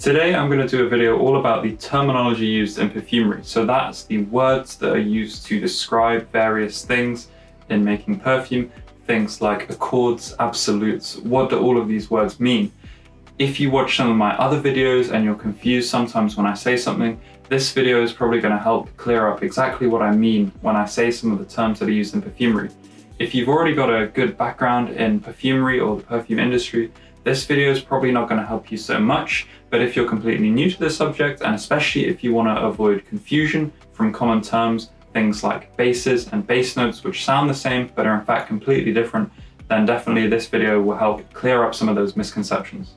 Today I'm going to do a video all about the terminology used in perfumery. So that's the words that are used to describe various things in making perfume, things like accords, absolutes, what do all of these words mean? If you watch some of my other videos and you're confused sometimes when I say something, this video is probably going to help clear up exactly what I mean when I say some of the terms that are used in perfumery. If you've already got a good background in perfumery or the perfume industry, this video is probably not going to help you so much, but if you're completely new to this subject, and especially if you want to avoid confusion from common terms, things like bases and bass notes, which sound the same but are in fact completely different, then definitely this video will help clear up some of those misconceptions.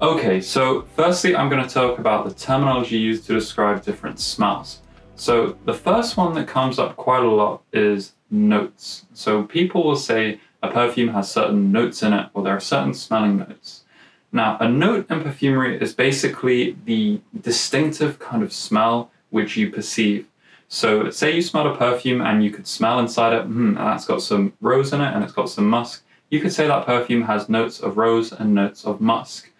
Okay, so firstly, I'm going to talk about the terminology used to describe different smells. So the first one that comes up quite a lot is notes. So people will say, a perfume has certain notes in it, or there are certain smelling notes. Now, a note in perfumery is basically the distinctive kind of smell which you perceive. So, say you smell a perfume and you could smell inside it, hmm, that's got some rose in it and it's got some musk. You could say that perfume has notes of rose and notes of musk.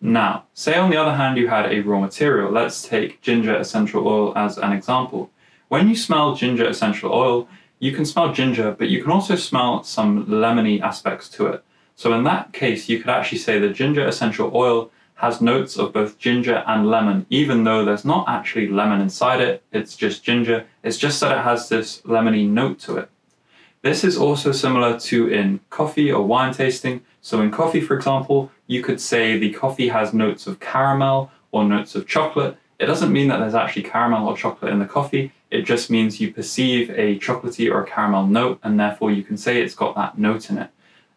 Now, say on the other hand you had a raw material. Let's take ginger essential oil as an example. When you smell ginger essential oil, you can smell ginger, but you can also smell some lemony aspects to it. So in that case, you could actually say the ginger essential oil has notes of both ginger and lemon, even though there's not actually lemon inside it, it's just ginger. It's just that it has this lemony note to it. This is also similar to in coffee or wine tasting. So in coffee, for example, you could say the coffee has notes of caramel or notes of chocolate. It doesn't mean that there's actually caramel or chocolate in the coffee. It just means you perceive a chocolatey or a caramel note, and therefore you can say it's got that note in it.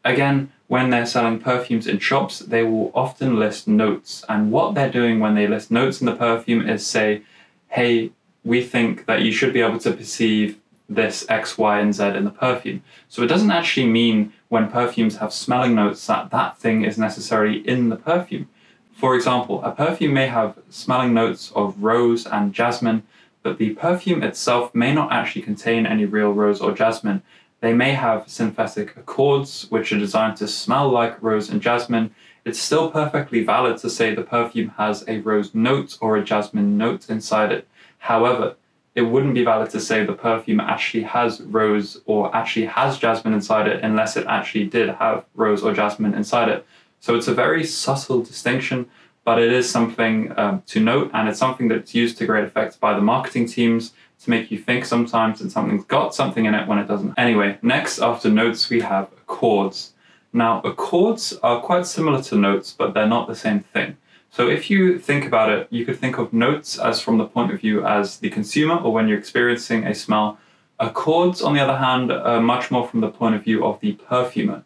Again, when they're selling perfumes in shops, they will often list notes. And what they're doing when they list notes in the perfume is say, hey, we think that you should be able to perceive this X, Y, and Z in the perfume. So it doesn't actually mean when perfumes have smelling notes that that thing is necessarily in the perfume. For example, a perfume may have smelling notes of rose and jasmine, but the perfume itself may not actually contain any real rose or jasmine. They may have synthetic accords, which are designed to smell like rose and jasmine. It's still perfectly valid to say the perfume has a rose note or a jasmine note inside it. However, it wouldn't be valid to say the perfume actually has rose or actually has jasmine inside it unless it actually did have rose or jasmine inside it. So it's a very subtle distinction but it is something um, to note, and it's something that's used to great effect by the marketing teams to make you think sometimes that something's got something in it when it doesn't. Anyway, next after notes, we have accords. Now, accords are quite similar to notes, but they're not the same thing. So if you think about it, you could think of notes as from the point of view as the consumer or when you're experiencing a smell. Accords, on the other hand, are much more from the point of view of the perfumer.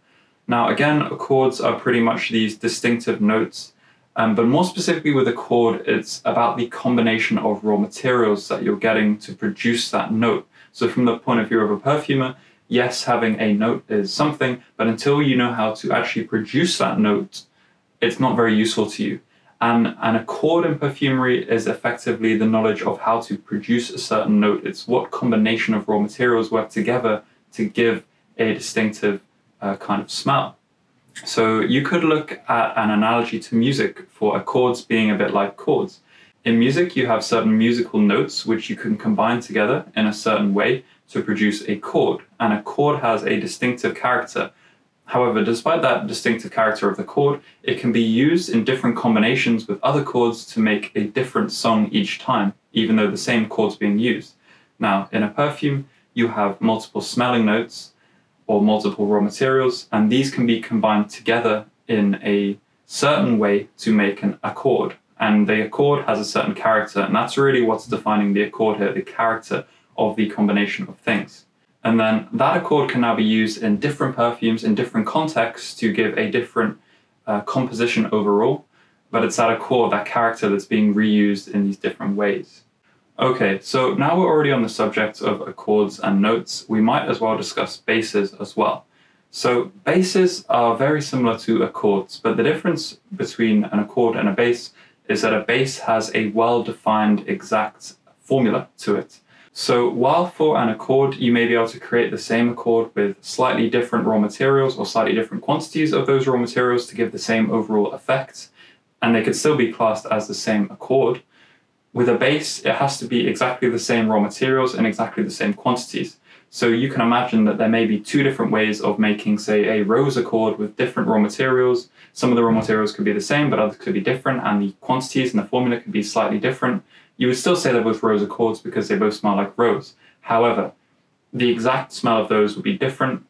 Now, again, accords are pretty much these distinctive notes um, but more specifically with accord, it's about the combination of raw materials that you're getting to produce that note. So from the point of view of a perfumer, yes, having a note is something, but until you know how to actually produce that note, it's not very useful to you. And an accord in perfumery is effectively the knowledge of how to produce a certain note. It's what combination of raw materials work together to give a distinctive uh, kind of smell. So you could look at an analogy to music for accords being a bit like chords. In music, you have certain musical notes which you can combine together in a certain way to produce a chord, and a chord has a distinctive character. However, despite that distinctive character of the chord, it can be used in different combinations with other chords to make a different song each time, even though the same chord's being used. Now, in a perfume, you have multiple smelling notes, or multiple raw materials, and these can be combined together in a certain way to make an accord. And the accord has a certain character, and that's really what's defining the accord here the character of the combination of things. And then that accord can now be used in different perfumes in different contexts to give a different uh, composition overall, but it's that accord, that character that's being reused in these different ways. Okay, so now we're already on the subject of accords and notes, we might as well discuss bases as well. So bases are very similar to accords, but the difference between an accord and a base is that a base has a well-defined exact formula to it. So while for an accord, you may be able to create the same accord with slightly different raw materials or slightly different quantities of those raw materials to give the same overall effect, and they could still be classed as the same accord. With a base, it has to be exactly the same raw materials and exactly the same quantities. So you can imagine that there may be two different ways of making, say, a rose accord with different raw materials. Some of the raw materials could be the same, but others could be different, and the quantities and the formula could be slightly different. You would still say they're both rose accords because they both smell like rose. However, the exact smell of those would be different,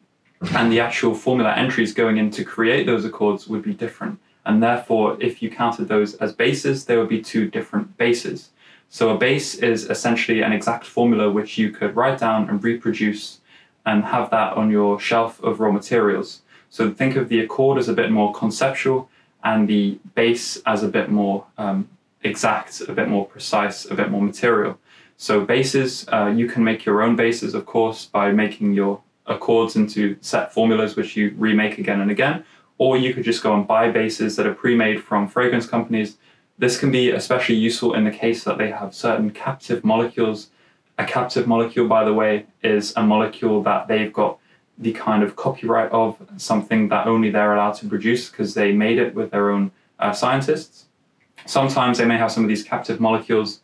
and the actual formula entries going in to create those accords would be different. And therefore, if you counted those as bases, they would be two different bases. So a base is essentially an exact formula which you could write down and reproduce and have that on your shelf of raw materials. So think of the accord as a bit more conceptual and the base as a bit more um, exact, a bit more precise, a bit more material. So bases, uh, you can make your own bases, of course, by making your accords into set formulas which you remake again and again, or you could just go and buy bases that are pre-made from fragrance companies this can be especially useful in the case that they have certain captive molecules. A captive molecule, by the way, is a molecule that they've got the kind of copyright of something that only they're allowed to produce because they made it with their own uh, scientists. Sometimes they may have some of these captive molecules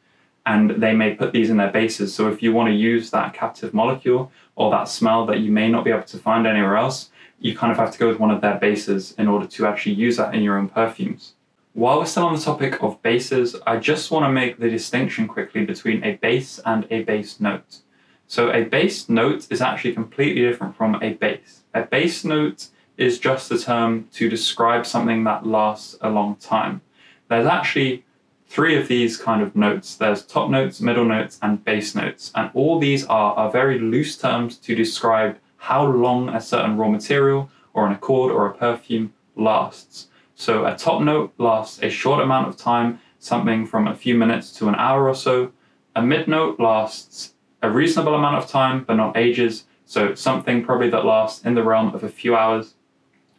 and they may put these in their bases. So if you want to use that captive molecule or that smell that you may not be able to find anywhere else, you kind of have to go with one of their bases in order to actually use that in your own perfumes. While we're still on the topic of bases, I just want to make the distinction quickly between a base and a base note. So a base note is actually completely different from a base. A base note is just a term to describe something that lasts a long time. There's actually three of these kind of notes. There's top notes, middle notes, and base notes. And all these are, are very loose terms to describe how long a certain raw material or an accord or a perfume lasts. So a top note lasts a short amount of time, something from a few minutes to an hour or so. A mid note lasts a reasonable amount of time, but not ages. So something probably that lasts in the realm of a few hours.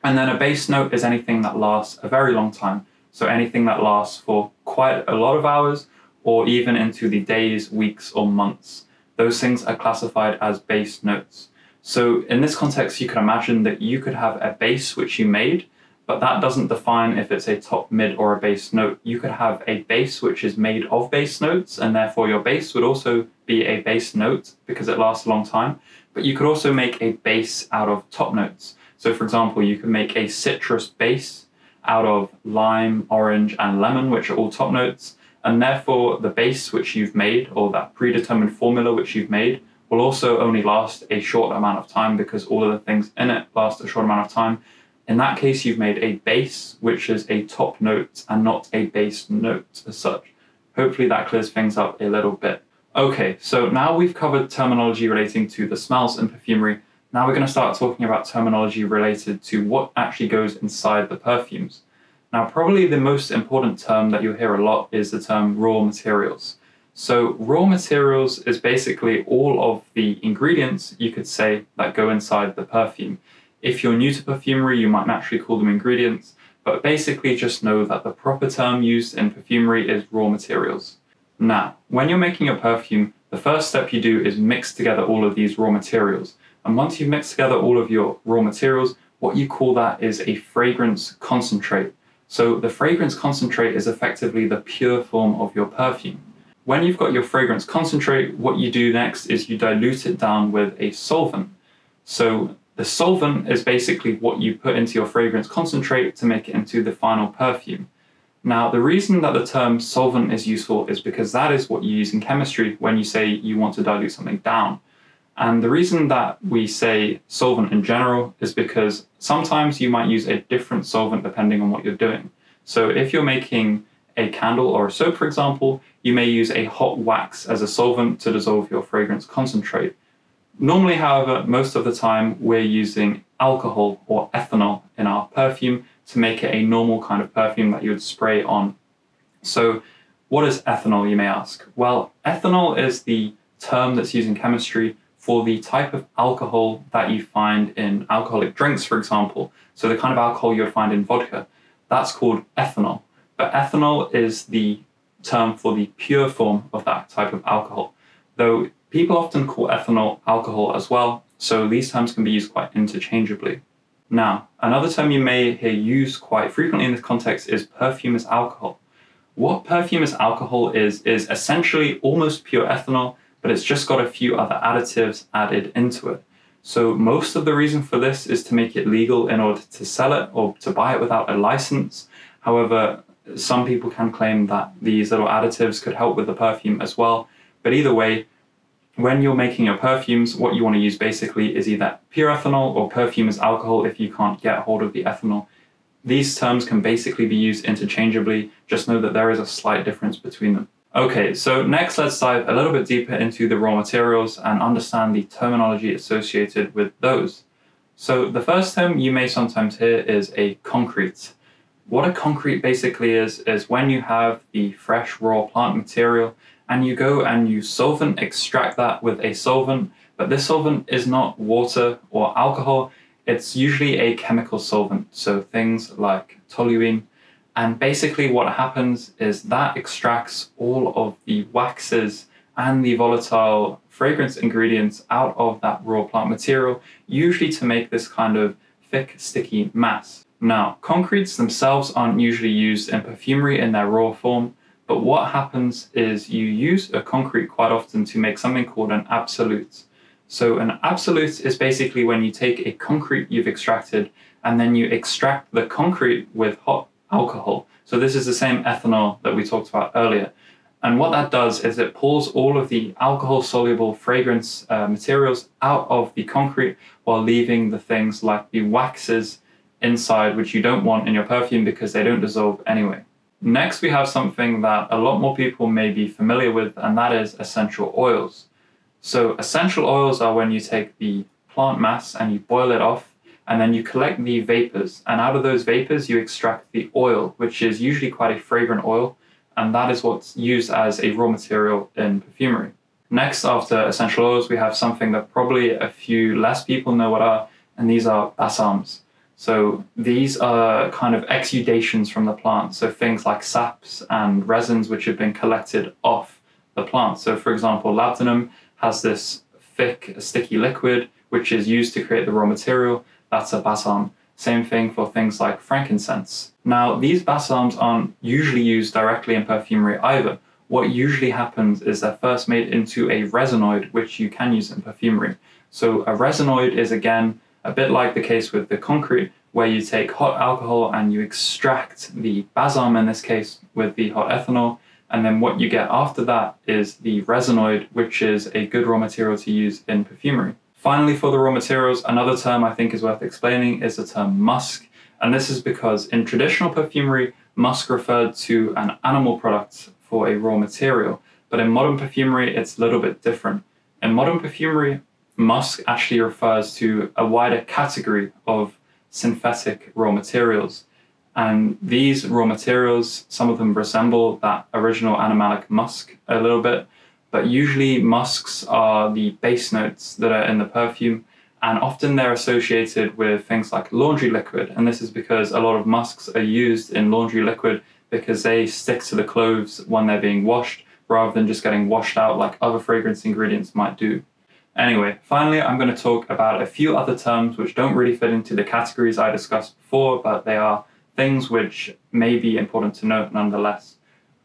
And then a base note is anything that lasts a very long time. So anything that lasts for quite a lot of hours or even into the days, weeks, or months. Those things are classified as base notes. So in this context, you can imagine that you could have a base which you made but that doesn't define if it's a top, mid, or a base note. You could have a base which is made of base notes, and therefore your base would also be a base note because it lasts a long time. But you could also make a base out of top notes. So, for example, you could make a citrus base out of lime, orange, and lemon, which are all top notes. And therefore, the base which you've made, or that predetermined formula which you've made, will also only last a short amount of time because all of the things in it last a short amount of time. In that case, you've made a base, which is a top note and not a base note as such. Hopefully that clears things up a little bit. Okay, so now we've covered terminology relating to the smells in perfumery. Now we're going to start talking about terminology related to what actually goes inside the perfumes. Now, probably the most important term that you'll hear a lot is the term raw materials. So, raw materials is basically all of the ingredients you could say that go inside the perfume. If you're new to perfumery, you might naturally call them ingredients, but basically just know that the proper term used in perfumery is raw materials. Now, when you're making a perfume, the first step you do is mix together all of these raw materials. And once you've mixed together all of your raw materials, what you call that is a fragrance concentrate. So the fragrance concentrate is effectively the pure form of your perfume. When you've got your fragrance concentrate, what you do next is you dilute it down with a solvent. So the solvent is basically what you put into your fragrance concentrate to make it into the final perfume. Now, the reason that the term solvent is useful is because that is what you use in chemistry when you say you want to dilute something down. And the reason that we say solvent in general is because sometimes you might use a different solvent depending on what you're doing. So if you're making a candle or a soap, for example, you may use a hot wax as a solvent to dissolve your fragrance concentrate. Normally, however, most of the time we're using alcohol or ethanol in our perfume to make it a normal kind of perfume that you would spray on. So, what is ethanol, you may ask? Well, ethanol is the term that's used in chemistry for the type of alcohol that you find in alcoholic drinks, for example. So, the kind of alcohol you would find in vodka, that's called ethanol. But ethanol is the term for the pure form of that type of alcohol. Though People often call ethanol alcohol as well, so these terms can be used quite interchangeably. Now, another term you may hear used quite frequently in this context is perfumer's alcohol. What perfumer's alcohol is, is essentially almost pure ethanol, but it's just got a few other additives added into it. So, most of the reason for this is to make it legal in order to sell it or to buy it without a license. However, some people can claim that these little additives could help with the perfume as well. But either way, when you're making your perfumes, what you want to use basically is either pure ethanol or perfumer's alcohol if you can't get hold of the ethanol. These terms can basically be used interchangeably, just know that there is a slight difference between them. Okay, so next let's dive a little bit deeper into the raw materials and understand the terminology associated with those. So the first term you may sometimes hear is a concrete. What a concrete basically is, is when you have the fresh raw plant material and you go and you solvent extract that with a solvent, but this solvent is not water or alcohol, it's usually a chemical solvent. So things like toluene. And basically what happens is that extracts all of the waxes and the volatile fragrance ingredients out of that raw plant material, usually to make this kind of thick, sticky mass. Now, concretes themselves aren't usually used in perfumery in their raw form, but what happens is you use a concrete quite often to make something called an absolute. So, an absolute is basically when you take a concrete you've extracted and then you extract the concrete with hot alcohol. So, this is the same ethanol that we talked about earlier. And what that does is it pulls all of the alcohol soluble fragrance uh, materials out of the concrete while leaving the things like the waxes inside, which you don't want in your perfume because they don't dissolve anyway. Next, we have something that a lot more people may be familiar with, and that is essential oils. So, essential oils are when you take the plant mass and you boil it off, and then you collect the vapors, and out of those vapors, you extract the oil, which is usually quite a fragrant oil, and that is what's used as a raw material in perfumery. Next, after essential oils, we have something that probably a few less people know what are, and these are balsams. So these are kind of exudations from the plant. So things like saps and resins which have been collected off the plant. So for example, labdanum has this thick, sticky liquid which is used to create the raw material. That's a balsam. Same thing for things like frankincense. Now, these balsams aren't usually used directly in perfumery either. What usually happens is they're first made into a resinoid, which you can use in perfumery. So, a resinoid is again a bit like the case with the concrete, where you take hot alcohol and you extract the balsam in this case with the hot ethanol. And then what you get after that is the resinoid, which is a good raw material to use in perfumery. Finally, for the raw materials, another term I think is worth explaining is the term musk. And this is because in traditional perfumery, musk referred to an animal product for a raw material. But in modern perfumery, it's a little bit different. In modern perfumery, musk actually refers to a wider category of synthetic raw materials. And these raw materials, some of them resemble that original animalic musk a little bit, but usually musks are the base notes that are in the perfume, and often they're associated with things like laundry liquid. And this is because a lot of musks are used in laundry liquid because they stick to the clothes when they're being washed rather than just getting washed out like other fragrance ingredients might do. Anyway, finally, I'm going to talk about a few other terms which don't really fit into the categories I discussed before, but they are things which may be important to note nonetheless.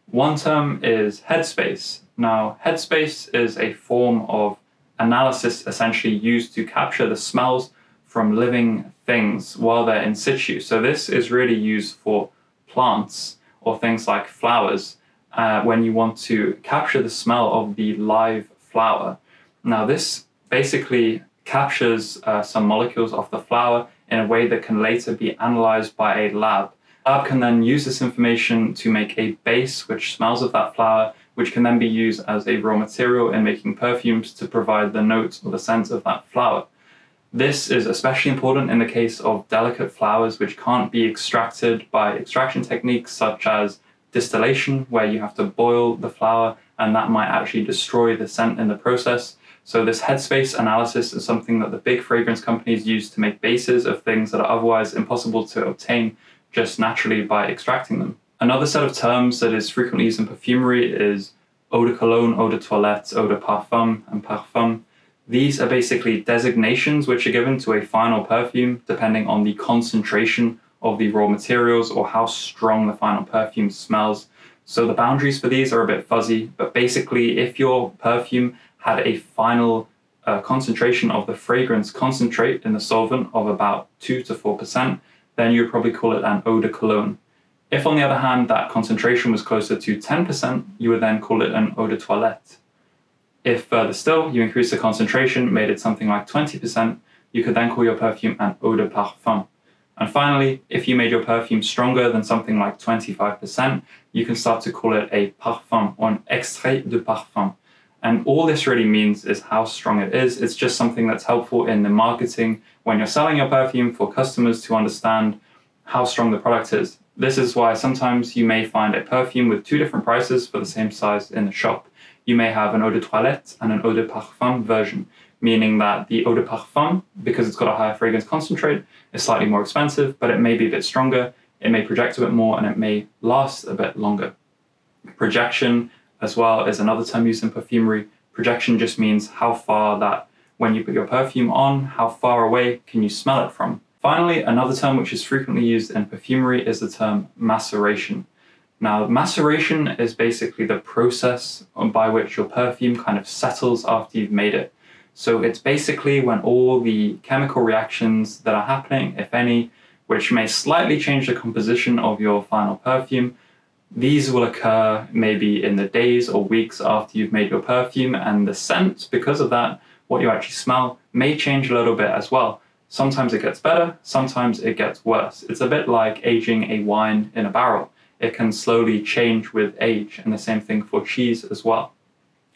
One term is headspace. Now, headspace is a form of analysis essentially used to capture the smells from living things while they're in situ. So, this is really used for plants or things like flowers uh, when you want to capture the smell of the live flower. Now, this basically captures uh, some molecules of the flower in a way that can later be analyzed by a lab. Lab can then use this information to make a base which smells of that flower, which can then be used as a raw material in making perfumes to provide the notes or the scent of that flower. This is especially important in the case of delicate flowers which can't be extracted by extraction techniques such as distillation, where you have to boil the flower and that might actually destroy the scent in the process. So this headspace analysis is something that the big fragrance companies use to make bases of things that are otherwise impossible to obtain just naturally by extracting them. Another set of terms that is frequently used in perfumery is eau de cologne, eau de toilette, eau de parfum, and parfum. These are basically designations which are given to a final perfume depending on the concentration of the raw materials or how strong the final perfume smells. So the boundaries for these are a bit fuzzy, but basically, if your perfume had a final uh, concentration of the fragrance concentrate in the solvent of about 2 to 4%, then you'd probably call it an eau de cologne. If, on the other hand, that concentration was closer to 10%, you would then call it an eau de toilette. If further still, you increase the concentration, made it something like 20%, you could then call your perfume an eau de parfum. And finally, if you made your perfume stronger than something like 25%, you can start to call it a parfum or an extrait de parfum. And all this really means is how strong it is. It's just something that's helpful in the marketing when you're selling your perfume for customers to understand how strong the product is. This is why sometimes you may find a perfume with two different prices for the same size in the shop. You may have an eau de toilette and an eau de parfum version, meaning that the eau de parfum, because it's got a higher fragrance concentrate, is slightly more expensive, but it may be a bit stronger, it may project a bit more, and it may last a bit longer. Projection as well is another term used in perfumery. Projection just means how far that when you put your perfume on, how far away can you smell it from. Finally, another term which is frequently used in perfumery is the term maceration. Now, maceration is basically the process by which your perfume kind of settles after you've made it. So it's basically when all the chemical reactions that are happening, if any, which may slightly change the composition of your final perfume, these will occur maybe in the days or weeks after you've made your perfume, and the scent, because of that, what you actually smell may change a little bit as well. Sometimes it gets better, sometimes it gets worse. It's a bit like aging a wine in a barrel. It can slowly change with age, and the same thing for cheese as well.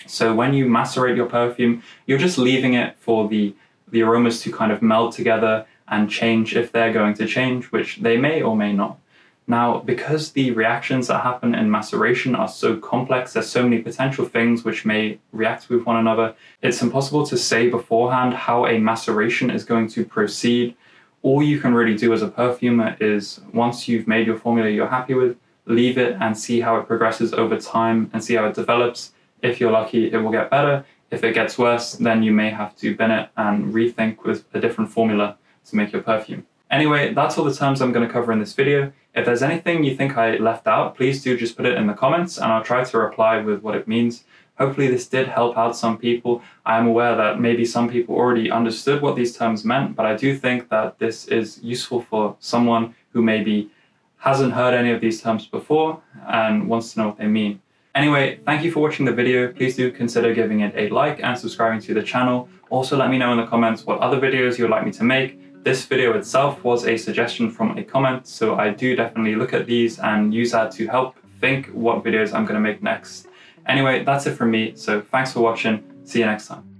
So when you macerate your perfume, you're just leaving it for the, the aromas to kind of meld together and change if they're going to change, which they may or may not. Now, because the reactions that happen in maceration are so complex, there's so many potential things which may react with one another, it's impossible to say beforehand how a maceration is going to proceed. All you can really do as a perfumer is once you've made your formula you're happy with, leave it and see how it progresses over time and see how it develops. If you're lucky, it will get better. If it gets worse, then you may have to bin it and rethink with a different formula to make your perfume. Anyway, that's all the terms I'm going to cover in this video. If there's anything you think I left out, please do just put it in the comments and I'll try to reply with what it means. Hopefully this did help out some people. I am aware that maybe some people already understood what these terms meant, but I do think that this is useful for someone who maybe hasn't heard any of these terms before and wants to know what they mean. Anyway, thank you for watching the video. Please do consider giving it a like and subscribing to the channel. Also let me know in the comments what other videos you would like me to make this video itself was a suggestion from a comment, so I do definitely look at these and use that to help think what videos I'm going to make next. Anyway, that's it from me, so thanks for watching, see you next time.